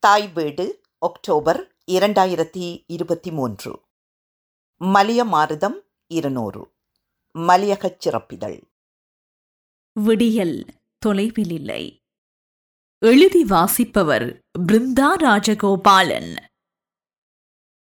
தாய் வீடு ஒக்டோபர் இரண்டாயிரத்தி இருபத்தி மூன்று மலிய மாருதம் இருநூறு. மலியகச் சிறப்பிதழ். விடியல் தொலைவில் இல்லை எழுதி வாசிப்பவர் பிருந்தா ராஜகோபாலன்.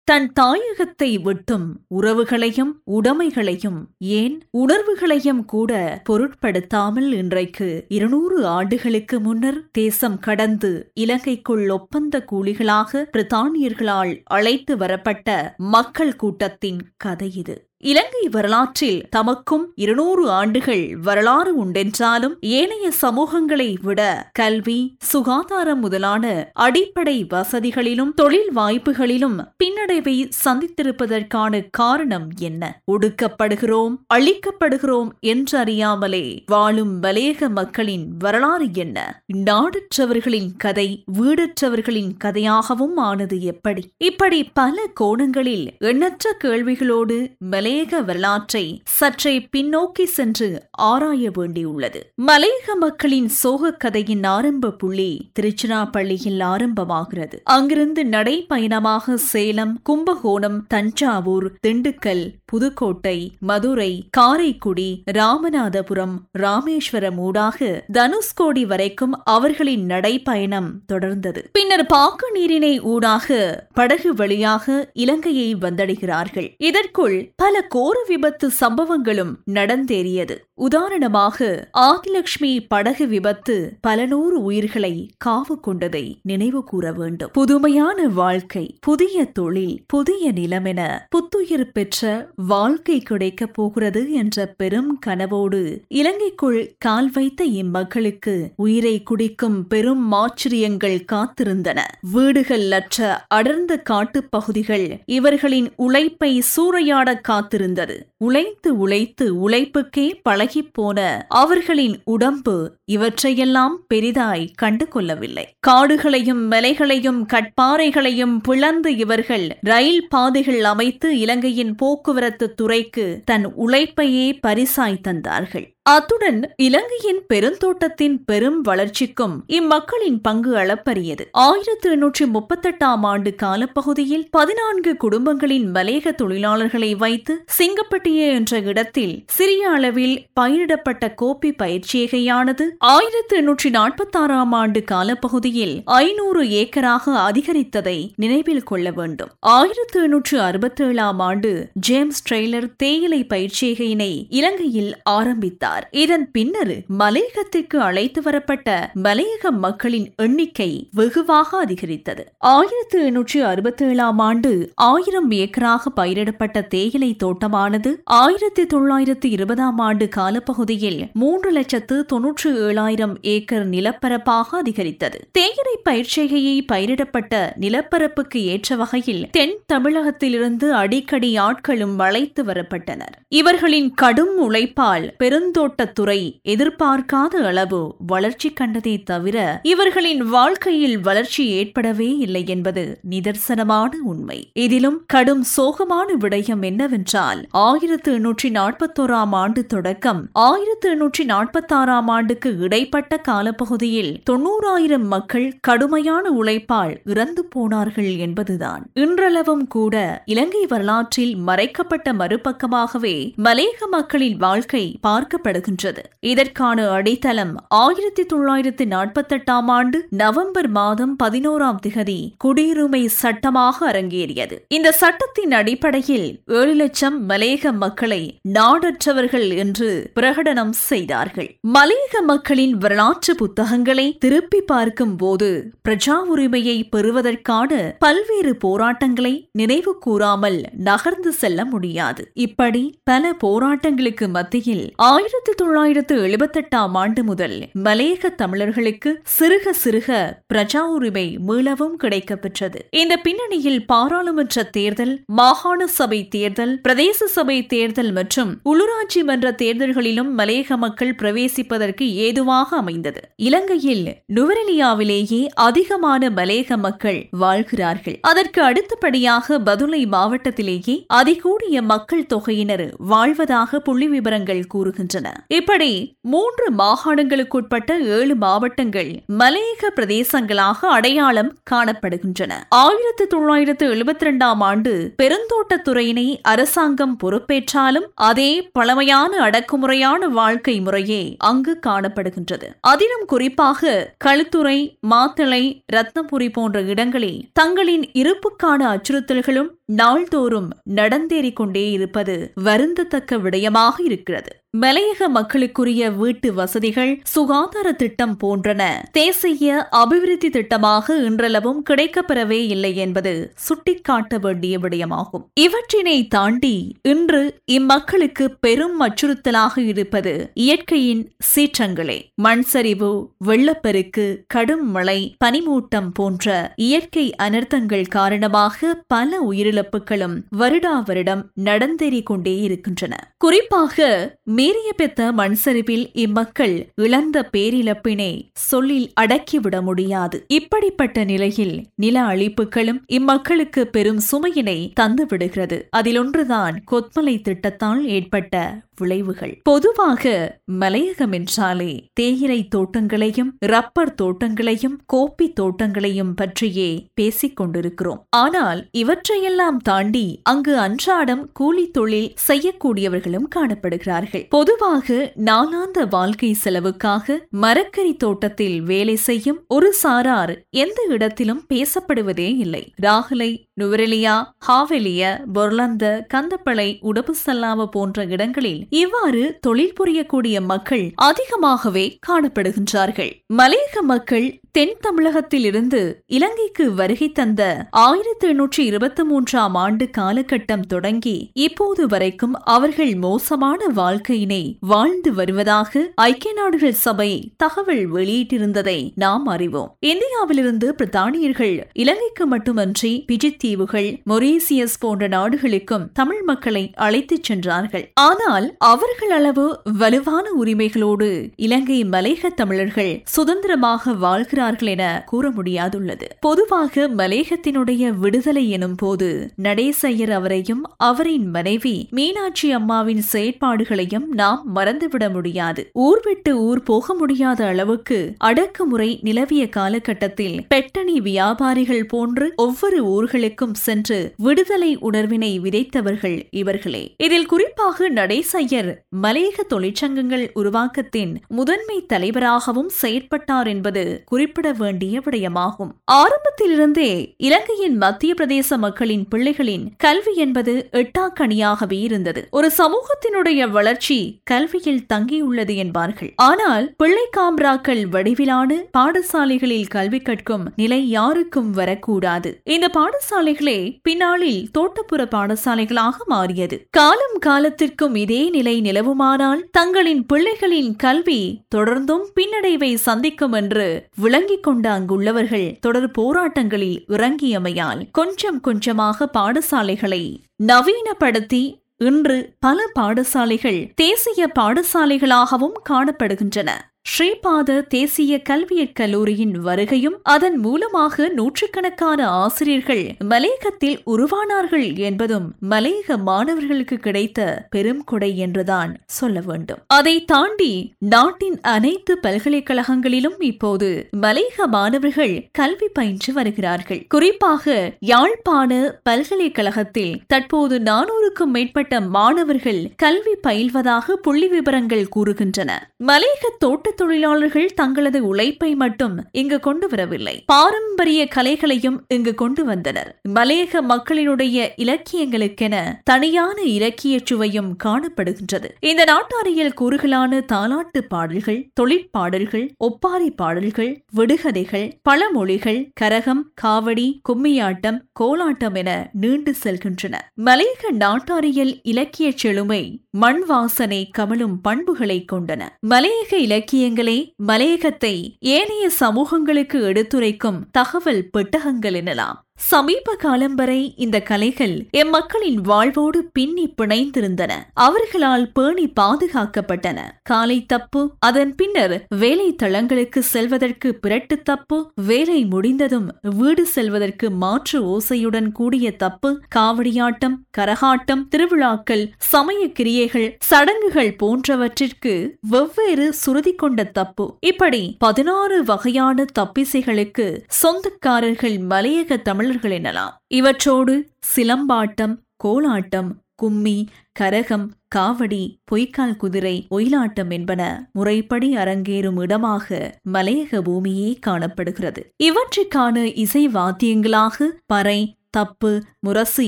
தன் தாயகத்தை விட்டும் உறவுகளையும் உடைமைகளையும் ஏன் உணர்வுகளையும் கூட பொருட்படுத்தாமல் இன்றைக்கு இருநூறு ஆண்டுகளுக்கு முன்னர் தேசம் கடந்து இலங்கைக்குள் ஒப்பந்த கூலிகளாக பிரித்தானியர்களால் அழைத்து வரப்பட்ட மக்கள் கூட்டத்தின் கதை இது. இலங்கை வரலாற்றில் தமக்கும் இருநூறு ஆண்டுகள் வரலாறு உண்டென்றாலும் ஏனைய சமூகங்களை விட கல்வி சுகாதாரம் முதலான அடிப்படை வசதிகளிலும் தொழில் வாய்ப்புகளிலும் பின்னடைவை சந்தித்திருப்பதற்கான காரணம் என்ன? ஒடுக்கப்படுகிறோம் அழிக்கப்படுகிறோம் என்றறியாமலே வாழும் மலையக மக்களின் வரலாறு என்ன? நாடற்றவர்களின் கதை வீடற்றவர்களின் கதையாகவும் ஆனது எப்படி? இப்படி பல கோணங்களில் எண்ணற்ற கேள்விகளோடு மலையக வரலாற்றை சற்றே பின்னோக்கி சென்று ஆராய வேண்டியுள்ளது. மலையக மக்களின் சோக கதையின் ஆரம்ப புள்ளி திருச்சிராப்பள்ளியில் ஆரம்பமாகிறது. அங்கிருந்து நடைப்பயணமாக சேலம் கும்பகோணம் தஞ்சாவூர் திண்டுக்கல் புதுக்கோட்டை மதுரை காரைக்குடி ராமநாதபுரம் ராமேஸ்வரம் ஊடாக தனுஷ்கோடி வரைக்கும் அவர்களின் நடைப்பயணம் தொடர்ந்தது. பின்னர் பாக்கு நீரினை ஊடாக படகு வழியாக இலங்கையை வந்தடைகிறார்கள். இதற்குள் பல கோர விபத்து சம்பவங்களும் நடந்தேறியது. உதாரணமாக ஆதிலட்சுமி படகு விபத்து பல நூறு உயிர்களை காவு கொண்டதை நினைவு கூற வேண்டும். புதுமையான வாழ்க்கை புதிய தொழில் புதிய நிலமென புத்துயிர் பெற்ற வாழ்க்கை கிடைக்கப் போகிறது என்ற பெரும் கனவோடு இலங்கைக்குள் கால் வைத்த இம்மக்களுக்கு உயிரை குடிக்கும் பெரும் ஆச்சரியங்கள் காத்திருந்தன. வீடுகள் அற்ற அடர்ந்த காட்டுப் பகுதிகள் இவர்களின் உழைப்பை சூறையாட காத்திருந்தது. உழைத்து உழைத்து உழைப்புக்கே பழகிப்போன அவர்களின் உடம்பு இவற்றையெல்லாம் பெரிதாய் கண்டு கொள்ளவில்லை காடுகளையும் மலைகளையும் கட்பாறைகளையும் பிளந்து இவர்கள் ரயில் பாதைகள் அமைத்து இலங்கையின் போக்குவரத்து துறைக்கு தன் உழைப்பையே பரிசாய் தந்தார்கள். அத்துடன் இலங்கையின் பெருந்தோட்டத்தின் பெரும் வளர்ச்சிக்கும் இம்மக்களின் பங்கு அளப்பரியது. ஆயிரத்தி எண்ணூற்றி முப்பத்தெட்டாம் ஆண்டு காலப்பகுதியில் பதினான்கு குடும்பங்களின் மலேக தொழிலாளர்களை வைத்து சிங்கப்பட்டிய என்ற இடத்தில் சிறிய அளவில் பயிரிடப்பட்ட கோப்பி பயிற்சியகையானது ஆயிரத்தி எண்ணூற்றி நாற்பத்தாறாம் ஆண்டு காலப்பகுதியில் ஐநூறு ஏக்கராக அதிகரித்ததை நினைவில் கொள்ள வேண்டும். ஆயிரத்தி எண்ணூற்று அறுபத்தேழாம் ஆண்டு ஜேம்ஸ் ட்ரெய்லர் தேயிலை பயிற்சியகையினை இலங்கையில் ஆரம்பித்தார். இருந்தார் இதன் பின்னர் மலையகத்திற்கு அழைத்து வரப்பட்ட மலையக மக்களின் எண்ணிக்கை வெகுவாக அதிகரித்தது. ஆயிரத்தி எண்ணூற்றி அறுபத்தி ஏழாம் ஆண்டு ஆயிரம் ஏக்கராக பயிரிடப்பட்ட தேயிலை தோட்டமானது ஆயிரத்தி தொள்ளாயிரத்தி இருபதாம் ஆண்டு காலப்பகுதியில் மூன்று லட்சத்து தொன்னூற்று ஏழாயிரம் ஏக்கர் நிலப்பரப்பாக அதிகரித்தது. தேயிலை பயிற்சிகையை பயிரிடப்பட்ட நிலப்பரப்புக்கு ஏற்ற வகையில் தென் தமிழகத்திலிருந்து அடிக்கடி ஆட்களும் வளைத்து வரப்பட்டனர். இவர்களின் கடும் உழைப்பால் பெருந்தோ தோட்டத்துறை எதிர்பார்க்காத அளவு வளர்ச்சி கண்டதே தவிர இவர்களின் வாழ்க்கையில் வளர்ச்சி ஏற்படவே இல்லை என்பது நிதர்சனமான உண்மை. இதிலும் கடும் சோகமான விடயம் என்னவென்றால் ஆயிரத்து எண்ணூற்றி நாற்பத்தோராம் ஆண்டு தொடக்கம் ஆயிரத்து எண்ணூற்றி நாற்பத்தாறாம் ஆண்டுக்கு இடைப்பட்ட காலப்பகுதியில் தொன்னூறாயிரம் மக்கள் கடுமையான உழைப்பால் இறந்து போனார்கள் என்பதுதான். இன்றளவும் கூட இலங்கை வரலாற்றில் மறைக்கப்பட்ட மறுபக்கமாகவே மலேக மக்களின் வாழ்க்கை பார்க்கப்பட படுகின்றது இதற்கான அடித்தளம் ஆயிரத்தி தொள்ளாயிரத்தி நாற்பத்தெட்டாம் ஆண்டு நவம்பர் மாதம் பதினோராம் திகதி குடியுரிமை சட்டமாக அரங்கேறியது. இந்த சட்டத்தின் அடிப்படையில் ஏழு லட்சம் மலேக மக்களை நாடற்றவர்கள் என்று பிரகடனம் செய்தார்கள். மலேக மக்களின் வரலாற்று புத்தகங்களை திருப்பி பார்க்கும் போது பிரஜா உரிமையை பெறுவதற்கான பல்வேறு போராட்டங்களை நினைவு கூறாமல் நகர்ந்து செல்ல முடியாது. இப்படி பல போராட்டங்களுக்கு மத்தியில் ஆயிரத்தி ஆயிரத்தி தொள்ளாயிரத்து எழுபத்தெட்டாம் ஆண்டு முதல் மலையக தமிழர்களுக்கு சிறுக சிறுக பிரஜா உரிமை மீளவும் கிடைக்கப்பெற்றது. இந்த பின்னணியில் பாராளுமன்ற தேர்தல் மாகாண சபை தேர்தல் பிரதேச சபை தேர்தல் மற்றும் உள்ளூராட்சி மன்ற தேர்தல்களிலும் மலையக மக்கள் பிரவேசிப்பதற்கு ஏதுவாக அமைந்தது. இலங்கையில் நுவரெலியாவிலேயே அதிகமான மலையக மக்கள் வாழ்கிறார்கள். அதற்கு அடுத்தபடியாக பதுளை மாவட்டத்திலேயே அதிகூடிய மக்கள் தொகையினர் வாழ்வதாக புள்ளி விவரங்கள் கூறுகின்றன. இப்படி மூன்று மாகாணங்களுக்குட்பட்ட ஏழு மாவட்டங்கள் மலையக பிரதேசங்களாக அடையாளம் காணப்படுகின்றன. ஆயிரத்தி தொள்ளாயிரத்து எழுபத்தி இரண்டாம் ஆண்டு பெருந்தோட்டத்துறையினை அரசாங்கம் பொறுப்பேற்றாலும் அதே பழமையான அடக்குமுறையான வாழ்க்கை முறையே அங்கு காணப்படுகின்றது. அதிலும் குறிப்பாக களுத்துறை மாத்தளை ரத்னபுரி போன்ற இடங்களில் தங்களின் இருப்புக்கான அச்சுறுத்தல்களும் நாள்தோறும் நடந்தேறிக் கொண்டே இருப்பது வருந்தத்தக்க விடயமாக இருக்கிறது. மலையக மக்களுக்குரிய வீட்டு வசதிகள் சுகாதார திட்டம் போன்றன தேசிய அபிவிருத்தி திட்டமாக இன்றளவும் கிடைக்கப்பெறவே இல்லை என்பது சுட்டிக்காட்ட வேண்டிய விடயமாகும். இவற்றினை தாண்டி இன்று இம்மக்களுக்கு பெரும் அச்சுறுத்தலாக இருப்பது இயற்கையின் சீற்றங்களே. மண் சரிவு வெள்ளப்பெருக்கு கடும் மழை பனிமூட்டம் போன்ற இயற்கை அனர்த்தங்கள் காரணமாக பல உயிரிழப்புகளும் வருடா வருடம் நடந்தேறிக் கொண்டே இருக்கின்றன. குறிப்பாக மீறிய பெத்த மண்சரிவில் இம்மக்கள் இழந்த பேரிழப்பினை சொல்லில் அடக்கிவிட முடியாது. இப்படிப்பட்ட நிலையில் நில அழிப்புகளும் இம்மக்களுக்கு பெரும் சுமையினை தந்துவிடுகிறது. அதிலொன்றுதான் கொத்மலை திட்டத்தால் ஏற்பட்ட விளைவுகள். பொதுவாக மலையகம் என்றாலே தேயிலை தோட்டங்களையும் ரப்பர் தோட்டங்களையும் கோப்பி தோட்டங்களையும் பற்றியே பேசிக் கொண்டிருக்கிறோம் ஆனால் இவற்றையெல்லாம் தாண்டி அங்கு அன்றாடம் கூலி தொழில் செய்யக்கூடியவர்களும் காணப்படுகிறார்கள். பொதுவாக நாளாந்த வாழ்க்கை செலவுக்காக மரக்கறி தோட்டத்தில் வேலை செய்யும் ஒரு சாரார் எந்த இடத்திலும் பேசப்படுவதே இல்லை. ராகுலை நுவரெலியா ஹாவெலிய பொர்லந்த கந்தப்பளை உடபுசல்லாம போன்ற இடங்களில் இவ்வாறு தொழில் புரியக்கூடிய மக்கள் அதிகமாகவே காணப்படுகின்றார்கள். மலையக மக்கள் தென் தமிழகத்தில் இருந்து இலங்கைக்கு வருகை தந்த ஆயிரத்தி எண்ணூற்றி இருபத்தி மூன்றாம் ஆண்டு காலகட்டம் தொடங்கி இப்போது வரைக்கும் அவர்கள் மோசமான வாழ்க்கையினை வாழ்ந்து வருவதாக ஐக்கிய நாடுகள் சபை தகவல் வெளியிட்டிருந்ததை நாம் அறிவோம். இந்தியாவிலிருந்து பிரித்தானியர்கள் இலங்கைக்கு மட்டுமன்றி பிஜித் தீவுகள் மொரீசியஸ் போன்ற நாடுகளுக்கும் தமிழ் மக்களை அழைத்துச் சென்றார்கள். ஆனால் அவர்கள் அளவு வலுவான உரிமைகளோடு இலங்கை மலேக தமிழர்கள் சுதந்திரமாக வாழ்கிறார்கள் என கூற முடியாதுள்ளது. பொதுவாக மலேகத்தினுடைய விடுதலை எனும் போது நடேசையர் அவரையும் அவரின் மனைவி மீனாட்சி அம்மாவின் செயற்பாடுகளையும் நாம் மறந்துவிட முடியாது. ஊர் விட்டு ஊர் போக முடியாத அளவுக்கு அடக்குமுறை நிலவிய காலகட்டத்தில் பெட்டணி வியாபாரிகள் போன்று ஒவ்வொரு ஊர்களுக்கு ஊர்களுக்கும் சென்று விடுதலை உணர்வினை விதைத்தவர்கள் இவர்களே. இதில் குறிப்பாக நடேசையர் மலையக தொழிற்சங்கங்கள் உருவாக்கத்தின் முதன்மை தலைவராகவும் செயற்பட்டார் என்பது குறிப்பிட வேண்டிய விடயமாகும். ஆரம்பத்திலிருந்தே இலங்கையின் மத்திய பிரதேச மக்களின் பிள்ளைகளின் கல்வி என்பது எட்டாக்கணியாகவே இருந்தது. ஒரு சமூகத்தினுடைய வளர்ச்சி கல்வியில் தங்கியுள்ளது என்பார்கள். ஆனால் பிள்ளை காம்ராக்கள் வடிவிலான பாடசாலைகளில் கல்வி கற்கும் நிலை யாருக்கும் வரக்கூடாது. இந்த பாடசாலை பாடசாலைகளே பின்னாளில் தோட்டப்புற பாடசாலைகளாக மாறியது. காலம் காலத்திற்கும் இதே நிலை நிலவுமானால் தங்களின் பிள்ளைகளின் கல்வி தொடர்ந்தும் பின்னடைவை சந்திக்கும் என்று விளங்கிக் கொண்ட அங்குள்ளவர்கள் தொடர் போராட்டங்களில் இறங்கியமையால் கொஞ்சம் கொஞ்சமாக பாடசாலைகளை நவீனப்படுத்தி இன்று பல பாடசாலைகள் தேசிய பாடசாலைகளாகவும் காணப்படுகின்றன. ஸ்ரீபாத தேசிய கல்வியற் கல்லூரியின் வருகையும் அதன் மூலமாக நூற்றுக்கணக்கான ஆசிரியர்கள் மலையகத்தில் உருவானார்கள் என்பதும் மலையக மாணவர்களுக்கு கிடைத்த பெரும் கொடை என்றுதான் சொல்ல வேண்டும். அதை தாண்டி நாட்டின் அனைத்து பல்கலைக்கழகங்களிலும் இப்போது மலையக மாணவர்கள் கல்வி பயின்று வருகிறார்கள். குறிப்பாக யாழ்ப்பாண பல்கலைக்கழகத்தில் தற்போது நானூறுக்கும் மேற்பட்ட மாணவர்கள் கல்வி பயில்வதாக புள்ளி விவரங்கள் கூறுகின்றன. மலையக தோட்ட தொழிலாளர்கள் தங்களது உழைப்பை மட்டும் இங்கு கொண்டு வரவில்லை. பாரம்பரிய கலைகளையும் இங்கு கொண்டு வந்தனர். மலையக மக்களினுடைய இலக்கியங்களுக்கென தனியான இலக்கிய சுவையும் காணப்படுகின்றது. இந்த நாட்டாரியல் கூறுகளான தாலாட்டு பாடல்கள் தொழிற்பாடல்கள் ஒப்பாரி பாடல்கள் விடுகதைகள் பழமொழிகள் கரகம் காவடி கும்மியாட்டம் கோலாட்டம் என நீண்டு செல்கின்றன. மலையக நாட்டாரியல் இலக்கிய செழுமை மண் வாசனை கமலும் பண்புகளை கொண்டன. மலையக இலக்கிய விஷயங்களே மலையகத்தை ஏனைய சமூகங்களுக்கு எடுத்துரைக்கும் தகவல் பெட்டகங்கள் எனலாம். சமீப காலம் வரை இந்த கலைகள் எம்மக்களின் வாழ்வோடு பின்னி பிணைந்திருந்தன. அவர்களால் பேணி பாதுகாக்கப்பட்டன. காலை தப்பு அதன் பின்னர் வேலை தளங்களுக்கு செல்வதற்கு பிரட்டு தப்பு வேலை முடிந்ததும் வீடு செல்வதற்கு மாற்று ஓசையுடன் கூடிய தப்பு காவடியாட்டம் கரகாட்டம் திருவிழாக்கள் சமய கிரியைகள் சடங்குகள் போன்றவற்றிற்கு வெவ்வேறு சுருதி கொண்ட தப்பு. இப்படி பதினாறு வகையான தப்பிசைகளுக்கு சொந்தக்காரர்கள் மலையக தமிழ் தமிழர்கள் எனலாம் இவற்றோடு சிலம்பாட்டம் கோலாட்டம் கும்மி கரகம் காவடி பொய்க்கால் குதிரை ஒயிலாட்டம் என்பன முறைப்படி அரங்கேறும் இடமாக மலையக பூமியே காணப்படுகிறது. இவற்றுக்கான இசை வாத்தியங்களாக பறை தப்பு முரசு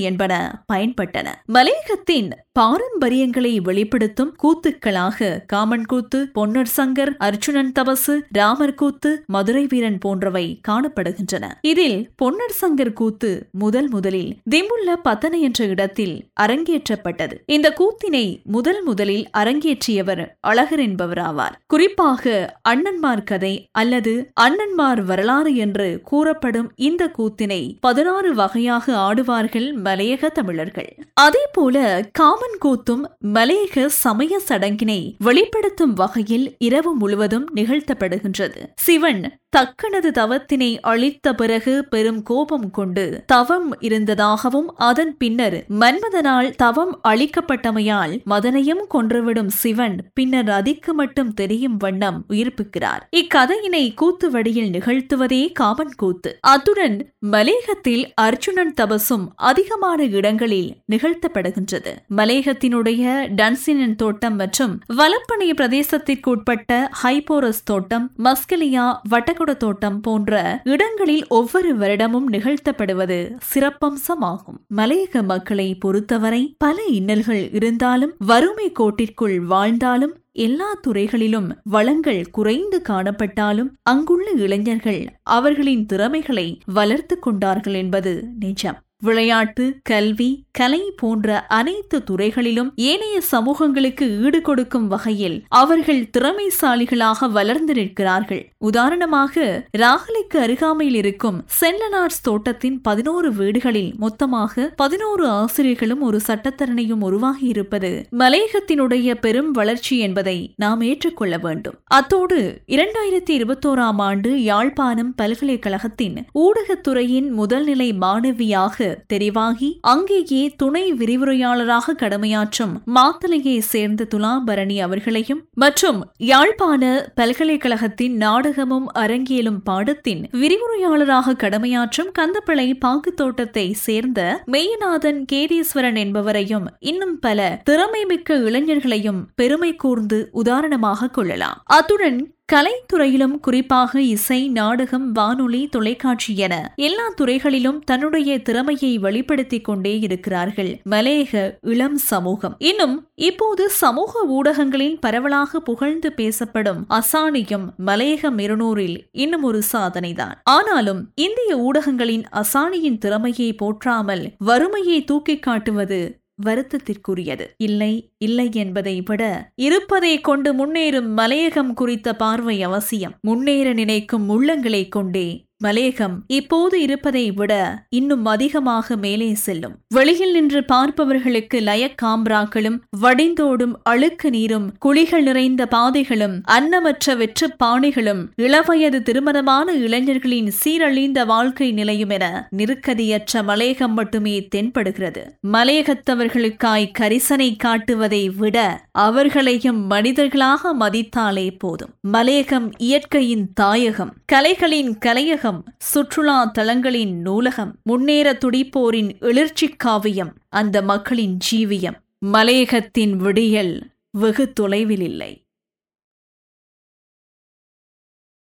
என்பன பயன்பட்டன. மலையகத்தின் பாரம்பரியங்களை வெளிப்படுத்தும் கூத்துக்களாக காமன் கூத்து பொன்னர் சங்கர் அர்ஜுனன் தபசு ராமர் கூத்து மதுரை வீரன் போன்றவை காணப்படுகின்றன. இதில் பொன்னர் சங்கர் கூத்து முதல் முதலில் திம்புள்ள பத்தனை என்ற இடத்தில் அரங்கேற்றப்பட்டது. இந்த கூத்தினை முதல் முதலில் அரங்கேற்றியவர் அழகர் என்பவராவார். குறிப்பாக அண்ணன்மார் கதை அல்லது அண்ணன்மார் வரலாறு என்று கூறப்படும் இந்த கூத்தினை பதினாறு வகையாக ஆடுவார்கள் மலையக தமிழர்கள். அதே போல காமன் கூத்தும் மலையக சமய சடங்கினை வெளிப்படுத்தும் வகையில் இரவு முழுவதும் நிகழ்த்தப்படுகின்றது. சிவன் தக்கனது தவத்தினை அழித்த பிறகு பெரும் கோபம் கொண்டு தவம் இருந்ததாகவும் அதன் பின்னர் மன்மதனால் தவம் அழிக்கப்பட்டமையால் மதனையும் கொன்றுவிடும் சிவன் பின்னர் அதிக்கு மட்டும் தெரியும் வண்ணம் உயிர்ப்பிக்கிறார். இக்கதையினை கூத்து வடியில் நிகழ்த்துவதே காமன் கூத்து. அத்துடன் மலேகத்தில் அர்ஜுனன் தபசும் அதிகமான இடங்களில் நிகழ்த்தப்படுகின்றது. மலே மலேகத்தினுடைய டன்சினன் தோட்டம் மற்றும் வலப்பனை பிரதேசத்திற்குட்பட்ட ஹைபோரஸ் தோட்டம் மஸ்கலியா வட்டகுட தோட்டம் போன்ற இடங்களில் ஒவ்வொரு வருடமும் நிகழ்த்தப்படுவது சிறப்பம்சமாகும். மலையக மக்களை பொறுத்தவரை பல இன்னல்கள் இருந்தாலும் வறுமை கோட்டிற்குள் வாழ்ந்தாலும் எல்லா துறைகளிலும் வளங்கள் குறைந்து காணப்பட்டாலும் அங்குள்ள இளைஞர்கள் அவர்களின் திறமைகளை வளர்த்து கொண்டார்கள் என்பது நிஜம். விளையாட்டு கல்வி கலை போன்ற அனைத்து துறைகளிலும் ஏனைய சமூகங்களுக்கு ஈடு கொடுக்கும் வகையில் அவர்கள் திறமைசாலிகளாக வளர்ந்து நிற்கிறார்கள். உதாரணமாக ராகலைக்கு அருகாமையில் இருக்கும் சென்லனார்ஸ் தோட்டத்தின் பதினோரு வீடுகளில் மொத்தமாக பதினோரு ஆசிரியர்களும் ஒரு சட்டத்தரணையும் உருவாகி இருப்பது மலையகத்தினுடைய பெரும் வளர்ச்சி என்பதை நாம் ஏற்றுக்கொள்ள வேண்டும். அத்தோடு இரண்டாயிரத்தி இருபத்தோராம் ஆண்டு யாழ்ப்பாணம் பல்கலைக்கழகத்தின் ஊடகத்துறையின் முதல்நிலை மாணவியாக தெரிவாகி அங்கேயே துணை விரிவுரையாளராக கடமையாற்றும் மாத்தலையை சேர்ந்த துலாபரணி அவர்களையும் மற்றும் யாழ்ப்பாண பல்கலைக்கழகத்தின் நாடகமும் அரங்கியலும் பாடத்தின் விரிவுரையாளராக கடமையாற்றும் கந்தப்பிள்ளை பாக்கு தோட்டத்தை சேர்ந்த மெய்யநாதன் கேதீஸ்வரன் என்பவரையும் இன்னும் பல திறமைமிக்க இளைஞர்களையும் பெருமை கூர்ந்து உதாரணமாக கொள்ளலாம். அத்துடன் கலைத்துறையிலும் குறிப்பாக இசை நாடகம் வானொலி தொலைக்காட்சி என எல்லா துறைகளிலும் தன்னுடைய திறமையை வெளிப்படுத்திக் கொண்டே இருக்கிறார்கள். மலையக இளம் சமூகம். இன்னும் இப்போது சமூக ஊடகங்களில் பரவலாக புகழ்ந்து பேசப்படும் அசானியம் மலையக இருநூறில் இன்னும் ஒரு சாதனைதான். ஆனாலும் இந்திய ஊடகங்களின் அசானியின் திறமையை போற்றாமல் வறுமையை தூக்கி காட்டுவது வருத்தத்திற்குரியது. இல்லை இல்லை என்பதை விட இருப்பதை கொண்டு முன்னேறும் மலையகம் குறித்த பார்வை அவசியம். முன்னேற நினைக்கும் உள்ளங்களை கொண்டே மலேகம் இப்போது இருப்பதை விட இன்னும் அதிகமாக மேலே செல்லும். வெளியில் நின்று பார்ப்பவர்களுக்கு லயக்காம்ராக்களும் வடிந்தோடும் அழுக்கு நீரும் குழிகள் நிறைந்த பாதைகளும் அன்னமற்ற வெற்று பாணிகளும் இளவயது திருமணமான இளைஞர்களின் சீரழிந்த வாழ்க்கை நிலையும் என நெருக்கதியற்ற மலேகம் மட்டுமே தென்படுகிறது. மலையகத்தவர்களுக்காய் கரிசனை காட்டுவதை விட அவர்களையும் மனிதர்களாக மதித்தாலே போதும். மலேகம் இயற்கையின் தாயகம். கலைகளின் கலையகம். சுற்றுலா தலங்களின் நூலகம் முன்னேற துடிப்போரின் எழுச்சி காவியம் அந்த மக்களின் ஜீவியம். மலையகத்தின் விடியல் வெகு தொலைவில் இல்லை.